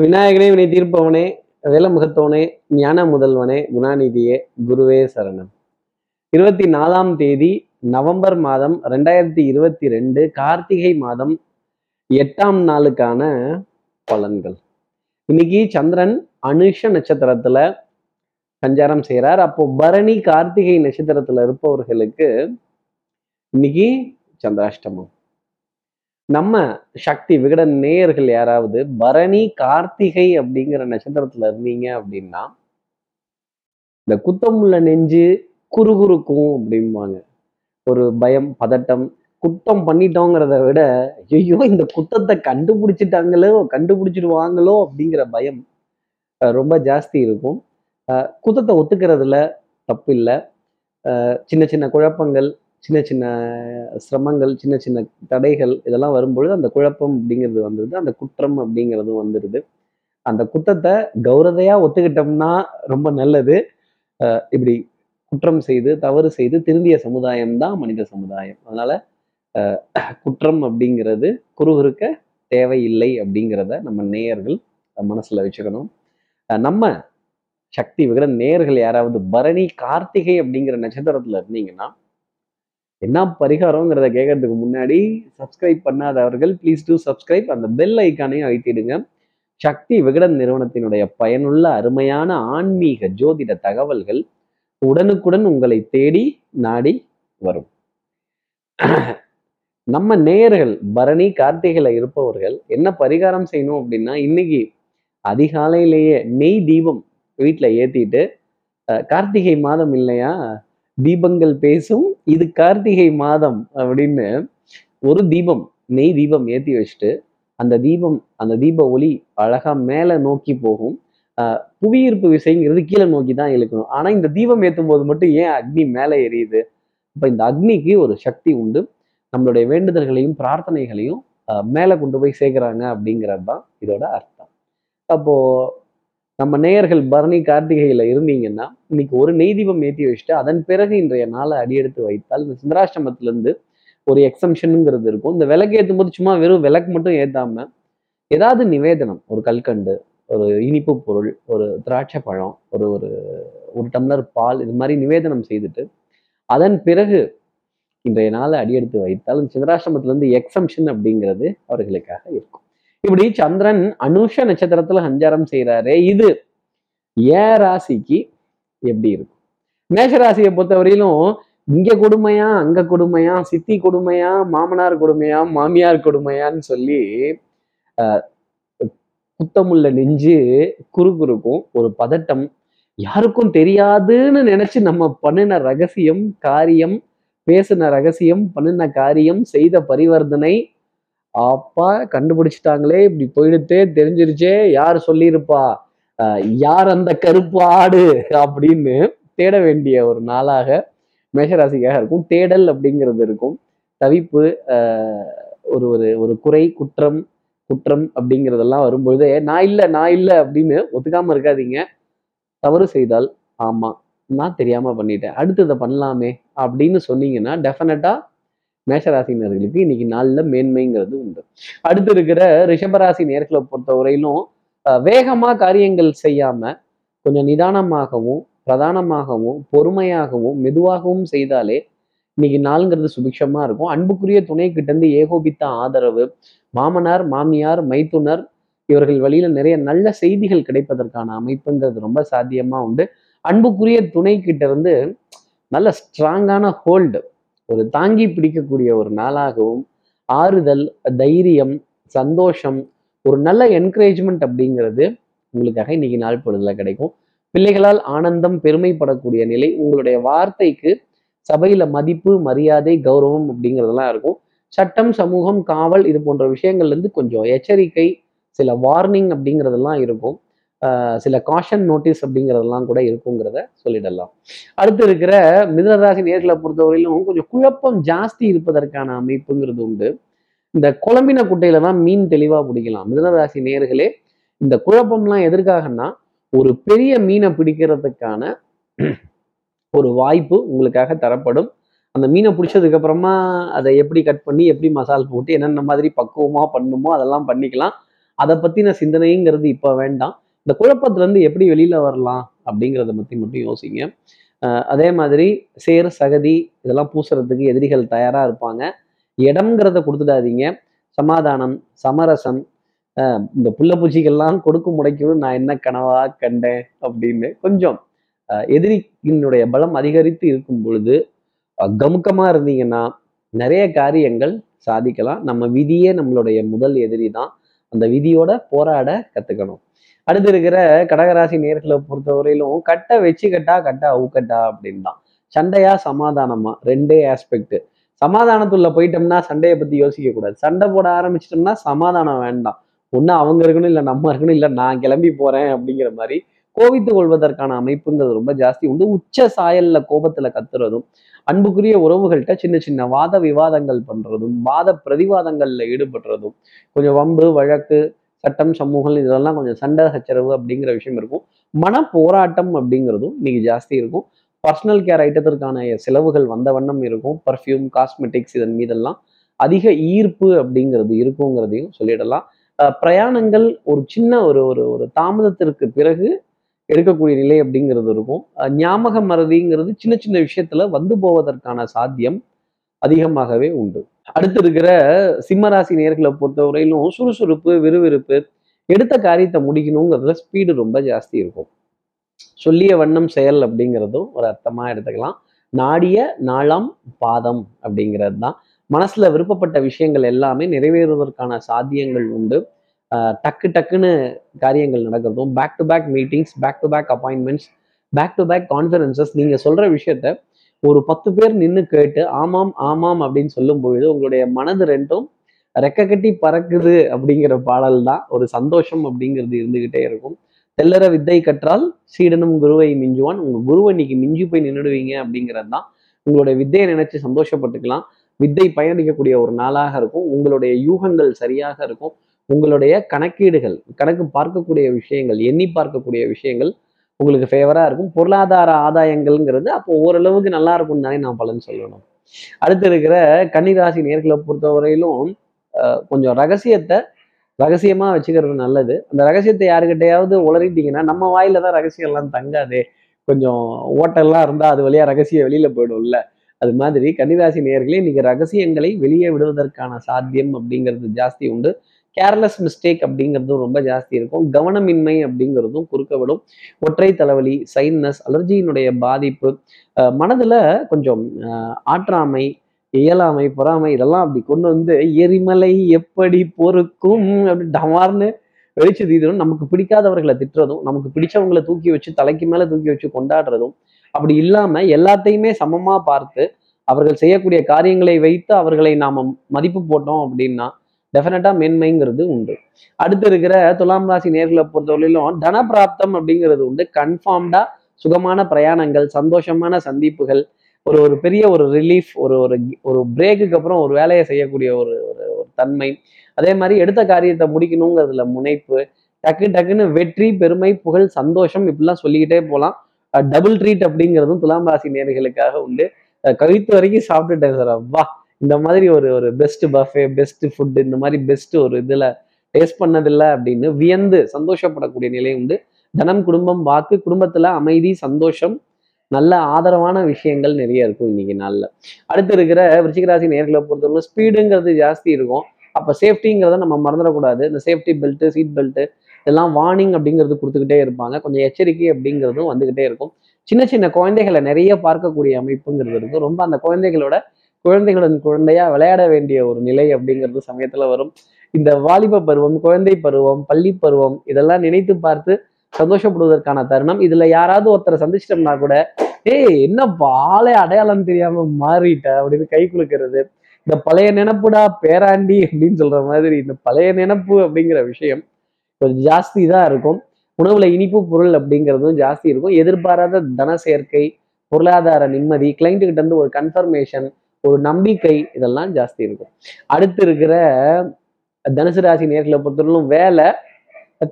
விநாயகனே வினை தீர்ப்பவனே வேலமுகத்தவனே ஞான முதல்வனே குணாநிதியே குருவே சரணம். இருபத்தி நாலாம் தேதி நவம்பர் மாதம் ரெண்டாயிரத்தி இருபத்தி ரெண்டு கார்த்திகை மாதம் எட்டாம் நாளுக்கான பலன்கள். இன்னைக்கு சந்திரன் அனுஷ நட்சத்திரத்துல சஞ்சாரம் செய்கிறார் அப்போ பரணி கார்த்திகை நட்சத்திரத்துல இருப்பவர்களுக்கு இன்னைக்கு சந்திராஷ்டமம். நம்ம சக்தி விகட நேயர்கள் யாராவது பரணி கார்த்திகை அப்படிங்கிற நட்சத்திரத்துல இருந்தீங்க அப்படின்னா இந்த குத்தமுள்ள நெஞ்சு குறுகுறுக்கும் அப்படிம்பாங்க. ஒரு பயம் பதட்டம் குத்தம் பண்ணிட்டோங்கிறத விட ஐயோ இந்த குத்தத்தை கண்டுபிடிச்சிட்டாங்களோ கண்டுபிடிச்சிடுவாங்களோ அப்படிங்கிற பயம் ரொம்ப ஜாஸ்தி இருக்கும். குத்தத்தை ஒத்துக்கிறதுல தப்பு இல்லை சின்ன சின்ன குழப்பங்கள் சின்ன சின்ன சிரமங்கள் சின்ன சின்ன தடைகள் இதெல்லாம் வரும்பொழுது அந்த குழப்பம் அப்படிங்கிறது வந்துடுது அந்த குற்றம் அப்படிங்கிறதும் வந்துடுது அந்த குத்தத்தை கௌரதையா ஒத்துக்கிட்டோம்னா ரொம்ப நல்லது. இப்படி குற்றம் செய்து தவறு செய்து திருந்திய சமுதாயம் தான் மனித சமுதாயம். அதனால குற்றம் அப்படிங்கிறது குறுகுறுக்க தேவையில்லை அப்படிங்கிறத நம்ம நேயர்கள் மனசுல வச்சுக்கணும். நம்ம சக்தி விகிட நேயர்கள் யாராவது பரணி கார்த்திகை அப்படிங்கிற நட்சத்திரத்துல இருந்தீங்கன்னா என்ன பரிகாரங்கிறத கேட்கறதுக்கு முன்னாடி சப்ஸ்கிரைப் பண்ணாதவர்கள் ப்ளீஸ் டூ சப்ஸ்கிரைப் அந்த பெல் ஐக்கானையும் அழுத்திடுங்க. சக்தி விகடன் நிறுவனத்தினுடைய பயனுள்ள அருமையான ஆன்மீக ஜோதிட தகவல்கள் உடனுக்குடன் உங்களை தேடி நாடி வரும். நம்ம நேயர்கள் பரணி கார்த்திகையில் இருப்பவர்கள் என்ன பரிகாரம் செய்யணும் அப்படின்னா இன்னைக்கு அதிகாலையிலேயே நெய் தீபம் வீட்டில் ஏற்றிட்டு கார்த்திகை மாதம் இல்லையா? தீபங்கள் பேசும். இது கார்த்திகை மாதம் அப்படின்னு ஒரு தீபம் நெய் தீபம் ஏற்றி வச்சுட்டு அந்த தீபம் அந்த தீப ஒளி அழகாக மேலே நோக்கி போகும். புவியீர்ப்பு விசைங்கிறது கீழே நோக்கி தான் இழுக்கணும். ஆனால் இந்த தீபம் ஏற்றும் போது மட்டும் ஏன் அக்னி மேலே எரியுது? இப்போ இந்த அக்னிக்கு ஒரு சக்தி உண்டு. நம்மளுடைய வேண்டுதல்களையும் பிரார்த்தனைகளையும் மேலே கொண்டு போய் சேர்க்குறாங்க அப்படிங்கிறது தான் இதோட அர்த்தம். அப்போது நம்ம நேயர்கள் பரணி கார்த்திகையில இருந்தீங்கன்னா இன்னைக்கு ஒரு நெய் தீபம் ஏற்றி வச்சுட்டு அதன் பிறகு இன்றைய நாளை அடியெடுத்து வைத்தால் இந்த சிந்தராஷ்டமத்துலேருந்து ஒரு எக்ஸம்ஷனுங்கிறது இருக்கும். இந்த விளக்கு ஏற்றும் போது சும்மா வெறும் விளக்கு மட்டும் ஏற்றாம ஏதாவது நிவேதனம் ஒரு கல்கண்டு ஒரு இனிப்பு பொருள் ஒரு திராட்சை பழம் ஒரு ஒரு ஒரு டம்ளர் பால் இது மாதிரி நிவேதனம் செய்துட்டு அதன் பிறகு இன்றைய நாளை அடியெடுத்து வைத்தால் இந்த சிந்தராஷ்டமத்துல எக்ஸம்ஷன் அப்படிங்கிறது அவர்களுக்காக இருக்கும். இப்படி சந்திரன் அனுஷ நட்சத்திரத்துல சஞ்சாரம் செய்யறாரு இது ஏ ராசிக்கு எப்படி இருக்கும்? மேஷராசியை பொறுத்தவரையிலும் இங்க கொடுமையா அங்க கொடுமையா சித்தி கொடுமையா மாமனார் கொடுமையா மாமியார் கொடுமையான்னு சொல்லி அஹ், குத்தமுள்ள நெஞ்சு குறுகுறுக்கும் ஒரு பதட்டம். யாருக்கும் தெரியாதுன்னு நினைச்சு நம்ம பண்ணின ரகசியம் காரியம் பேசின ரகசியம் பண்ணின காரியம் செய்த பரிவர்த்தனை அப்பா கண்டுபிடிச்சிட்டாங்களே இப்படி போயிடுத்தே தெரிஞ்சிருச்சே யார் சொல்லியிருப்பா? யார் அந்த கருப்பு ஆடு? அப்படின்னு தேட வேண்டிய ஒரு நாளாக மேஷராசிக்காக இருக்கும். தேடல் அப்படிங்கிறது இருக்கும். தவிப்பு ஒரு ஒரு ஒரு குறை குற்றம் குற்றம் அப்படிங்கிறதெல்லாம் வரும்பொழுது நான் இல்லை நான் இல்லை அப்படின்னு ஒத்துக்காம இருக்காதீங்க. தவறு செய்தால் ஆமாம் நான் தெரியாமல் பண்ணிட்டேன் அடுத்ததை பண்ணலாமே அப்படின்னு சொன்னீங்கன்னா டெஃபினட்டாக மேஷராசினர்களுக்கு இன்னைக்கு நாளில் மேன்மைங்கிறது உண்டு. அடுத்து இருக்கிற ரிஷபராசி நேர்களை பொறுத்தவரையிலும் வேகமாக காரியங்கள் செய்யாம கொஞ்சம் நிதானமாகவும் பிரதானமாகவும் பொறுமையாகவும் மெதுவாகவும் செய்தாலே இன்னைக்கு நாளுங்கிறது சுபிக்ஷமாக இருக்கும். அன்புக்குரிய துணை கிட்ட ஏகோபித்த ஆதரவு மாமனார் மாமியார் மைத்துனர் இவர்கள் வழியில நிறைய நல்ல செய்திகள் கிடைப்பதற்கான அமைப்புங்கிறது ரொம்ப சாத்தியமாக உண்டு. அன்புக்குரிய துணை கிட்ட இருந்து நல்ல ஸ்ட்ராங்கான ஹோல்டு ஒரு தாங்கி பிடிக்கக்கூடிய ஒரு நாளாகவும் ஆறுதல் தைரியம் சந்தோஷம் ஒரு நல்ல என்கரேஜ்மெண்ட் அப்படிங்கிறது உங்களுக்காக இன்னைக்கு நாள் பொழுதுல கிடைக்கும். பிள்ளைகளால் ஆனந்தம் பெருமைப்படக்கூடிய நிலை உங்களுடைய வார்த்தைக்கு சபையில மதிப்பு மரியாதை கௌரவம் அப்படிங்கிறதெல்லாம் இருக்கும். சட்டம் சமூகம் காவல் இது போன்ற விஷயங்கள்ல இருந்து கொஞ்சம் எச்சரிக்கை சில வார்னிங் அப்படிங்கிறதெல்லாம் இருக்கும். சில காஷன் நோட்டீஸ் அப்படிங்கிறதெல்லாம் கூட இருக்குங்கிறத சொல்லிடலாம். அடுத்து இருக்கிற மிதனராசி நேர்களை பொறுத்தவரையிலும் கொஞ்சம் குழப்பம் ஜாஸ்தி இருப்பதற்கான அமைப்புங்கிறது உண்டு. இந்த குழம்பின குட்டையில தான் மீன் தெளிவாக பிடிக்கலாம். மிதனராசி நேர்களே இந்த குழப்பம்லாம் எதற்காகன்னா ஒரு பெரிய மீனை பிடிக்கிறதுக்கான ஒரு வாய்ப்பு உங்களுக்காக தரப்படும். அந்த மீனை பிடிச்சதுக்கு அப்புறமா அதை எப்படி கட் பண்ணி எப்படி மசால் போட்டு என்னென்ன மாதிரி பக்குவமாக பண்ணுமோ அதெல்லாம் பண்ணிக்கலாம். அதை பற்றின சிந்தனைங்கிறது இப்போ வேண்டாம். இந்த குழப்பத்திலேருந்து எப்படி வெளியில் வரலாம் அப்படிங்கிறத பற்றி மட்டும் யோசிங்க. அதே மாதிரி சேர் சகதி இதெல்லாம் பூசுறதுக்கு எதிரிகள் தயாராக இருப்பாங்க. இடம்ங்கிறத கொடுத்துடாதீங்க. சமாதானம் சமரசம் இந்த புள்ள பூச்சிகள்லாம் கொடுக்க முடைக்கும் நான் என்ன கனவா கண்டேன் அப்படின்னு கொஞ்சம் எதிரியினுடைய பலம் அதிகரித்து இருக்கும் பொழுது கமுக்கமாக இருந்தீங்கன்னா நிறைய காரியங்கள் சாதிக்கலாம். நம்ம விதியே நம்மளுடைய முதல் எதிரி தான் அந்த விதியோட போராட கத்துக்கணும். அடுத்து இருக்கிற கடகராசி நேர்களை பொறுத்தவரையிலும் கட்டை வச்சு கட்டா கட்டை அவுக்கட்டா அப்படின்னு தான் சண்டையா சமாதானமா? ரெண்டே ஆஸ்பெக்ட் சமாதானத்துள்ள போயிட்டோம்னா சண்டையை பத்தி யோசிக்க கூடாது. சண்டை போட ஆரம்பிச்சிட்டோம்னா சமாதானம் வேண்டாம். ஒன்னும் அவங்க இருக்கணும் இல்லை நம்ம இருக்கணும் இல்லை நான் கிளம்பி போறேன் அப்படிங்கிற மாதிரி கோவித்து கொள்வதற்கான அமைப்புங்கிறது ரொம்ப ஜாஸ்தி உண்டு. உச்ச சாயல்ல கோபத்துல கத்துறதும் அன்புக்குரிய உறவுகள்கிட்ட சின்ன சின்ன வாத விவாதங்கள் பண்றதும் வாத பிரதிவாதங்கள்ல ஈடுபடுறதும் கொஞ்சம் வம்பு வழக்கு சட்டம் சமூகம் இதெல்லாம் கொஞ்சம் சண்டை சச்சரவு அப்படிங்கிற விஷயம் இருக்கும். மன போராட்டம் அப்படிங்கிறதும் இன்னைக்கு ஜாஸ்தி இருக்கும். பர்சனல் கேர் ஐட்டத்திற்கான செலவுகள் வந்த வண்ணம் இருக்கும். பர்ஃப்யூம் காஸ்மெட்டிக்ஸ் இதன் மீதெல்லாம் அதிக ஈர்ப்பு அப்படிங்கிறது இருக்குங்கிறதையும் சொல்லிடலாம். பிரயாணங்கள் ஒரு சின்ன ஒரு ஒரு ஒரு தாமதத்திற்கு பிறகு எடுக்கக்கூடிய நிலை அப்படிங்கிறது இருக்கும். ஞாபக மறதிங்கிறது சின்ன சின்ன விஷயத்துல வந்து போவதற்கான சாத்தியம் அதிகமாகவே உண்டு. அடுத்து இருக்கிற சிம்மராசி நேர்களை பொறுத்தவரையிலும் சுறுசுறுப்பு விறுவிறுப்பு எடுத்த காரியத்தை முடிக்கணுங்கிறதுல ஸ்பீடு ரொம்ப ஜாஸ்தி இருக்கும். சொல்லிய வண்ணம் செயல் அப்படிங்கிறதும் ஒரு அர்த்தமா எடுத்துக்கலாம். நாடிய நாளாம் பாதம் அப்படிங்கிறது தான் மனசுல விருப்பப்பட்ட விஷயங்கள் எல்லாமே நிறைவேறுவதற்கான சாத்தியங்கள் உண்டு. டக்கு டக்குன்னு காரியங்கள் நடக்கிறதும் back to back meetings back to back appointments back to back conferences நீங்கள் சொல்கிற விஷயத்த ஒரு பத்து பேர் நின்று கேட்டு ஆமாம் ஆமாம் அப்படின்னு சொல்லும்பொழுது உங்களுடைய மனது ரெண்டும் ரெக்க கட்டி பறக்குது அப்படிங்கிற பாடல் தான் ஒரு சந்தோஷம் அப்படிங்கிறது இருந்துக்கிட்டே இருக்கும். தெல்லற வித்தை கற்றால் சீடனும் குருவை மிஞ்சுவான். உங்கள் குருவை இன்னைக்கு மிஞ்சி போய் நின்றுடுவீங்க அப்படிங்கிறது தான் உங்களுடைய வித்தையை நினைச்சு சந்தோஷப்பட்டுக்கலாம். வித்தை பயணிக்கக்கூடிய ஒரு நாளாக இருக்கும். உங்களுடைய யூகங்கள் சரியாக இருக்கும். உங்களுடைய கணக்கீடுகள் கணக்கு பார்க்கக்கூடிய விஷயங்கள் எண்ணி பார்க்கக்கூடிய விஷயங்கள் உங்களுக்கு ஃபேவரா இருக்கும். பொருளாதார ஆதாயங்கள்ங்கிறது அப்போ ஓரளவுக்கு நல்லா இருக்கும்னு தானே நான் பலன் சொல்லணும். அடுத்து இருக்கிற கன்னிராசி நேர்களை பொறுத்தவரையிலும் கொஞ்சம் ரகசியத்தை ரகசியமா வச்சுக்கிறது நல்லது. அந்த ரகசியத்தை யாருக்கிட்டையாவது உளறிட்டீங்கன்னா நம்ம வாயில தான் ரகசியம் எல்லாம் தங்காதே. கொஞ்சம் ஓட்டெல்லாம் இருந்தா அது வழியா ரகசியம் வெளியில போயிடும்ல. அது மாதிரி கன்னிராசி நேர்களே இன்னைக்கு ரகசியங்களை வெளியே விடுவதற்கான சாத்தியம் அப்படிங்கிறது ஜாஸ்தி உண்டு. கேர்லெஸ் மிஸ்டேக் அப்படிங்கிறதும் ரொம்ப ஜாஸ்தி இருக்கும். கவனமின்மை அப்படிங்கிறதும் குறுக்க விடும் ஒற்றை தலைவலி சைன்னஸ் அலர்ஜியினுடைய பாதிப்பு மனதில் கொஞ்சம் ஆற்றாமை இயலாமை பொறாமை இதெல்லாம் அப்படி கொண்டு வந்து எரிமலை எப்படி பொறுக்கும் அப்படி டமார்னு வெளிச்சு தீதும் நமக்கு பிடிக்காதவர்களை திட்டுறதும் நமக்கு பிடிச்சவங்களை தூக்கி வச்சு தலைக்கு மேலே தூக்கி வச்சு கொண்டாடுறதும் அப்படி இல்லாமல் எல்லாத்தையுமே சமமாக பார்த்து அவர்கள் செய்யக்கூடிய காரியங்களை வைத்து அவர்களை நாம் மதிப்பு போட்டோம் அப்படின்னா டெஃபினட்டாக மேன்மைங்கிறது உண்டு. அடுத்து இருக்கிற துலாம் ராசி நேர்களை பொறுத்தவரையிலும் தனப்பிராப்தம் அப்படிங்கிறது உண்டு. கன்ஃபார்ம்டா சுகமான பிரயாணங்கள் சந்தோஷமான சந்திப்புகள் ஒரு ஒரு பெரிய ஒரு ரிலீஃப் ஒரு ஒரு ஒரு பிரேக்குக்கு அப்புறம் ஒரு வேலையை செய்யக்கூடிய ஒரு ஒரு ஒரு தன்மை. அதே மாதிரி எடுத்த காரியத்தை முடிக்கணுங்கிறதுல முனைப்பு. டக்கு டக்குன்னு வெற்றி பெருமை புகழ் சந்தோஷம் இப்படிலாம் சொல்லிக்கிட்டே போகலாம். டபுள் ட்ரீட் அப்படிங்கிறதும் துலாம் ராசி நேர்களுக்காக உண்டு. கவித்து வரைக்கும் சாப்பிட்டுட்டேன் சார். அப்பா. இந்த மாதிரி ஒரு ஒரு பெஸ்ட் பஃபே பெஸ்ட் ஃபுட்டு இந்த மாதிரி பெஸ்ட் ஒரு இதில் டேஸ்ட் பண்ணதில்லை அப்படின்னு வியந்து சந்தோஷப்படக்கூடிய நிலை உண்டு. தனம் குடும்பம் வாக்கு குடும்பத்தில் அமைதி சந்தோஷம் நல்ல ஆதரவான விஷயங்கள் நிறைய இருக்கும் இன்னைக்கு நாளில். அடுத்து இருக்கிற விருச்சிகராசி நேர்களை பொறுத்தவரை ஸ்பீடுங்கிறது ஜாஸ்தி இருக்கும். அப்போ சேஃப்டிங்கிறத நம்ம மறந்துடக்கூடாது. இந்த சேஃப்டி பெல்ட்டு சீட் பெல்ட்டு இதெல்லாம் வார்னிங் அப்படிங்கிறது கொடுத்துக்கிட்டே இருப்பாங்க. கொஞ்சம் எச்சரிக்கை அப்படிங்கிறதும் வந்துக்கிட்டே இருக்கும். சின்ன சின்ன குழந்தைகளை நிறைய பார்க்கக்கூடிய அமைப்புங்கிறது இருக்கும். ரொம்ப அந்த குழந்தைகளோட குழந்தைகளுடன் குழந்தையா விளையாட வேண்டிய ஒரு நிலை அப்படிங்கிறது சமயத்துல வரும். இந்த வாலிப பருவம் குழந்தை பருவம் பள்ளி பருவம் இதெல்லாம் நினைத்து பார்த்து சந்தோஷப்படுவதற்கான தருணம். இதுல யாராவது ஒருத்தரை சந்திச்சிட்டோம்னா கூட ஏய் என்ன பாலை அடையாளம் தெரியாம மாறிட்ட அப்படின்னு கை குலுக்கிறது. இந்த பழைய நினப்புடா பேராண்டி அப்படின்னு சொல்ற மாதிரி இந்த பழைய நினப்பு அப்படிங்கிற விஷயம் கொஞ்சம் ஜாஸ்தி தான் இருக்கும். உணவுல இனிப்பு பொருள் அப்படிங்கிறதும் ஜாஸ்தி இருக்கும். எதிர்பாராத தன சேர்க்கை பொருளாதார நிம்மதி கிளைண்ட்டு கிட்ட இருந்து ஒரு கன்ஃபர்மேஷன் ஒரு நம்பிக்கை இதெல்லாம் ஜாஸ்தி இருக்கும். அடுத்து இருக்கிற தனுசு ராசி நேர்களை பொறுத்தவரையிலும் வேலை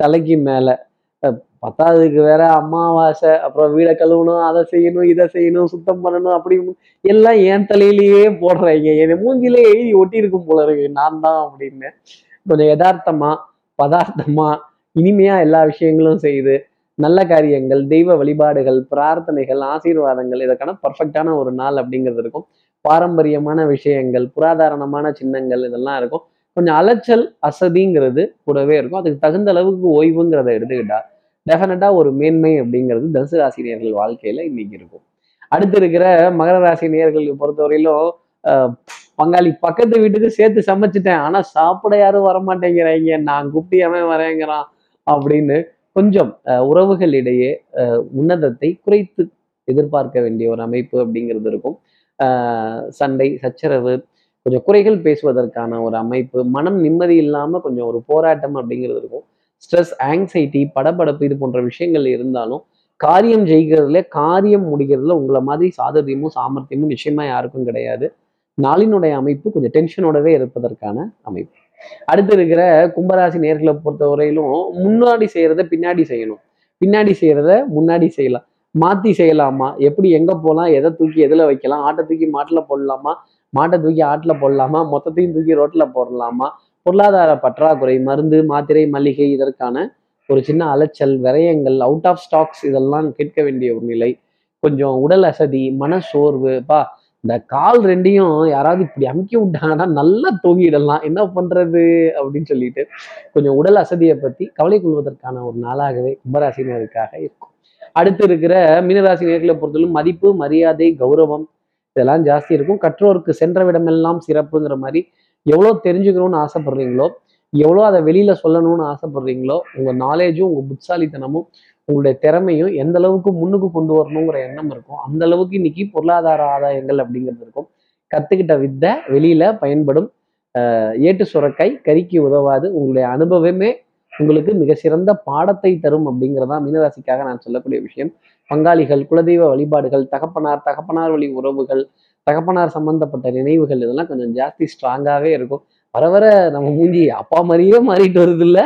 தலைக்கு மேல. பத்தாவதுக்கு வேற அமாவாசை அப்புறம் வீடை கழுவணும் அதை செய்யணும் இதை செய்யணும் சுத்தம் பண்ணணும் அப்படி எல்லாம் என் தலையிலேயே போடுறாங்க. என் மூஞ்சிலே எழுதி ஒட்டி இருக்கும் போல இருக்கு. நான் தான் அப்படின்னு. கொஞ்சம் யதார்த்தமா பதார்த்தமா இனிமையா எல்லா விஷயங்களும் செய்து நல்ல காரியங்கள் தெய்வ வழிபாடுகள் பிரார்த்தனைகள் ஆசீர்வாதங்கள் இதற்கான பர்ஃபெக்டான ஒரு நாள் அப்படிங்கிறது இருக்கும். பாரம்பரியமான விஷயங்கள் புராதாரணமான சின்னங்கள் இதெல்லாம் இருக்கும். கொஞ்சம் அலைச்சல் அசதிங்கிறது கூடவே இருக்கும். அதுக்கு தகுந்த அளவுக்கு ஓய்வுங்கிறத எடுத்துக்கிட்டா டெஃபினட்டா ஒரு மேன்மை அப்படிங்கிறது தனுசு ராசினியர்கள் வாழ்க்கையில இன்னைக்கு இருக்கும். அடுத்து இருக்கிற மகர ராசி நேயர்கள் பொறுத்தவரையிலும் அஹ், பங்காளி பக்கத்து வீட்டுக்கு சேர்த்து சமைச்சிட்டேன். ஆனா சாப்பிட யாரும் வரமாட்டேங்கிறாங்க. நான் கூப்பிட்டு அவன் வரேங்கிறான் அப்படின்னு கொஞ்சம் அஹ், உறவுகளிடையே அஹ், உன்னதத்தை குறைத்து எதிர்பார்க்க வேண்டிய ஒரு அமைப்பு அப்படிங்கிறது இருக்கும். சண்டை சச்சரவு கொஞ்சம் குறைகள் பேசுவதற்கான ஒரு அமைப்பு மனம் நிம்மதி இல்லாமல் கொஞ்சம் ஒரு போராட்டம் அப்படிங்கிறது இருக்கும். ஸ்ட்ரெஸ் ஆங்ஸைட்டி படபடப்பு இது போன்ற விஷயங்கள் இருந்தாலும் காரியம் ஜெயிக்கிறதுல காரியம் முடிகிறதுல உங்களை மாதிரி சாதரியமும் சாமர்த்தியமும் நிச்சயமா யாருக்கும் கிடையாது. நாளினுடைய அமைப்பு கொஞ்சம் டென்ஷனோடவே இருப்பதற்கான அமைப்பு. அடுத்து இருக்கிற கும்பராசி நேர்களை பொறுத்தவரையிலும் முன்னாடி செய்யறத பின்னாடி செய்யணும். பின்னாடி செய்யறத முன்னாடி செய்யலாம். மாத்தி செய்யலாமா? எப்படி எங்க போகலாம் எதை தூக்கி எதுல வைக்கலாம்? ஆட்டை தூக்கி மாட்டுல போடலாமா? மாட்டை தூக்கி ஆட்டில் போடலாமா? மொத்தத்தையும் தூக்கி ரோட்டில் போடலாமா? பொருளாதார பற்றாக்குறை மருந்து மாத்திரை மளிகை இதற்கான ஒரு சின்ன அலைச்சல் விரயங்கள் அவுட் ஆஃப் ஸ்டாக்ஸ் இதெல்லாம் கேட்க வேண்டிய ஒரு நிலை. கொஞ்சம் உடல் அசதி மன சோர்வு பா இந்த கால் ரெண்டையும் யாராவது இப்படி அமுக்கி விட்டாங்கன்னா நல்லா தூங்கிடலாம். என்ன பண்றது? அப்படின்னு சொல்லிட்டு கொஞ்சம் உடல் அசதியை பத்தி கவலை கொள்வதற்கான ஒரு நாளாகவே கும்பராசினருக்காக இருக்கும். அடுத்து இருக்கிற மீனராசி நேர்களை பொறுத்தவரைக்கும் மதிப்பு மரியாதை கௌரவம் இதெல்லாம் ஜாஸ்தி இருக்கும். கற்றோருக்கு சென்ற விடமெல்லாம் சிறப்புங்கிற மாதிரி எவ்வளோ தெரிஞ்சுக்கணும்னு ஆசைப்படுறீங்களோ எவ்வளோ அதை வெளியில் சொல்லணும்னு ஆசைப்படுறீங்களோ உங்கள் நாலேஜும் உங்கள் புத்தாலித்தனமும் உங்களுடைய திறமையும் எந்த அளவுக்கு முன்னுக்கு கொண்டு வரணுங்கிற எண்ணம் இருக்கும். அந்த அளவுக்கு இன்னைக்கு பொருளாதார ஆதாயங்கள் அப்படிங்கிறது இருக்கும். கற்றுக்கிட்ட வித்தை வெளியில் பயன்படும் ஏட்டு சுரக்காய் கறிக்கு உதவாது. உங்களுடைய அனுபவமே உங்களுக்கு மிக சிறந்த பாடத்தை தரும் அப்படிங்கிறதா மீனராசிக்காக நான் சொல்லக்கூடிய விஷயம். பங்காளிகள் குலதெய்வ வழிபாடுகள் தகப்பனார் தகப்பனார் வழி உறவுகள் தகப்பனார் சம்பந்தப்பட்ட நினைவுகள் இதெல்லாம் கொஞ்சம் ஜாஸ்தி ஸ்ட்ராங்காகவே இருக்கும். வர வர நம்ம மூஞ்சி அப்பா மாதிரியே மாறிட்டு வருது இல்ல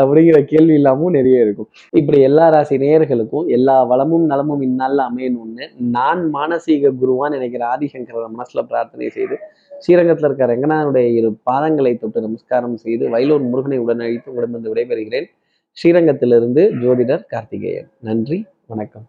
அப்படிங்கிற கேள்வி இல்லாமல் நிறைய இருக்கும். இப்படி எல்லா ராசி நேயர்களுக்கும் எல்லா வளமும் நலமும் இந்நாளில் அமையணும்னு நான் மானசீக குருவான் நினைக்கிற ஆதிசங்கர மனசுல பிரார்த்தனை செய்து ஸ்ரீரங்கத்தில் இருக்க ரங்கநாதனுடைய இரு பாதங்களை தொட்டு நமஸ்காரம் செய்து வயலூர் முருகனை உடனழித்து வந்து விடைபெறுகிறேன். ஸ்ரீரங்கத்திலிருந்து ஜோதிடர் கார்த்திகேயன். நன்றி வணக்கம்.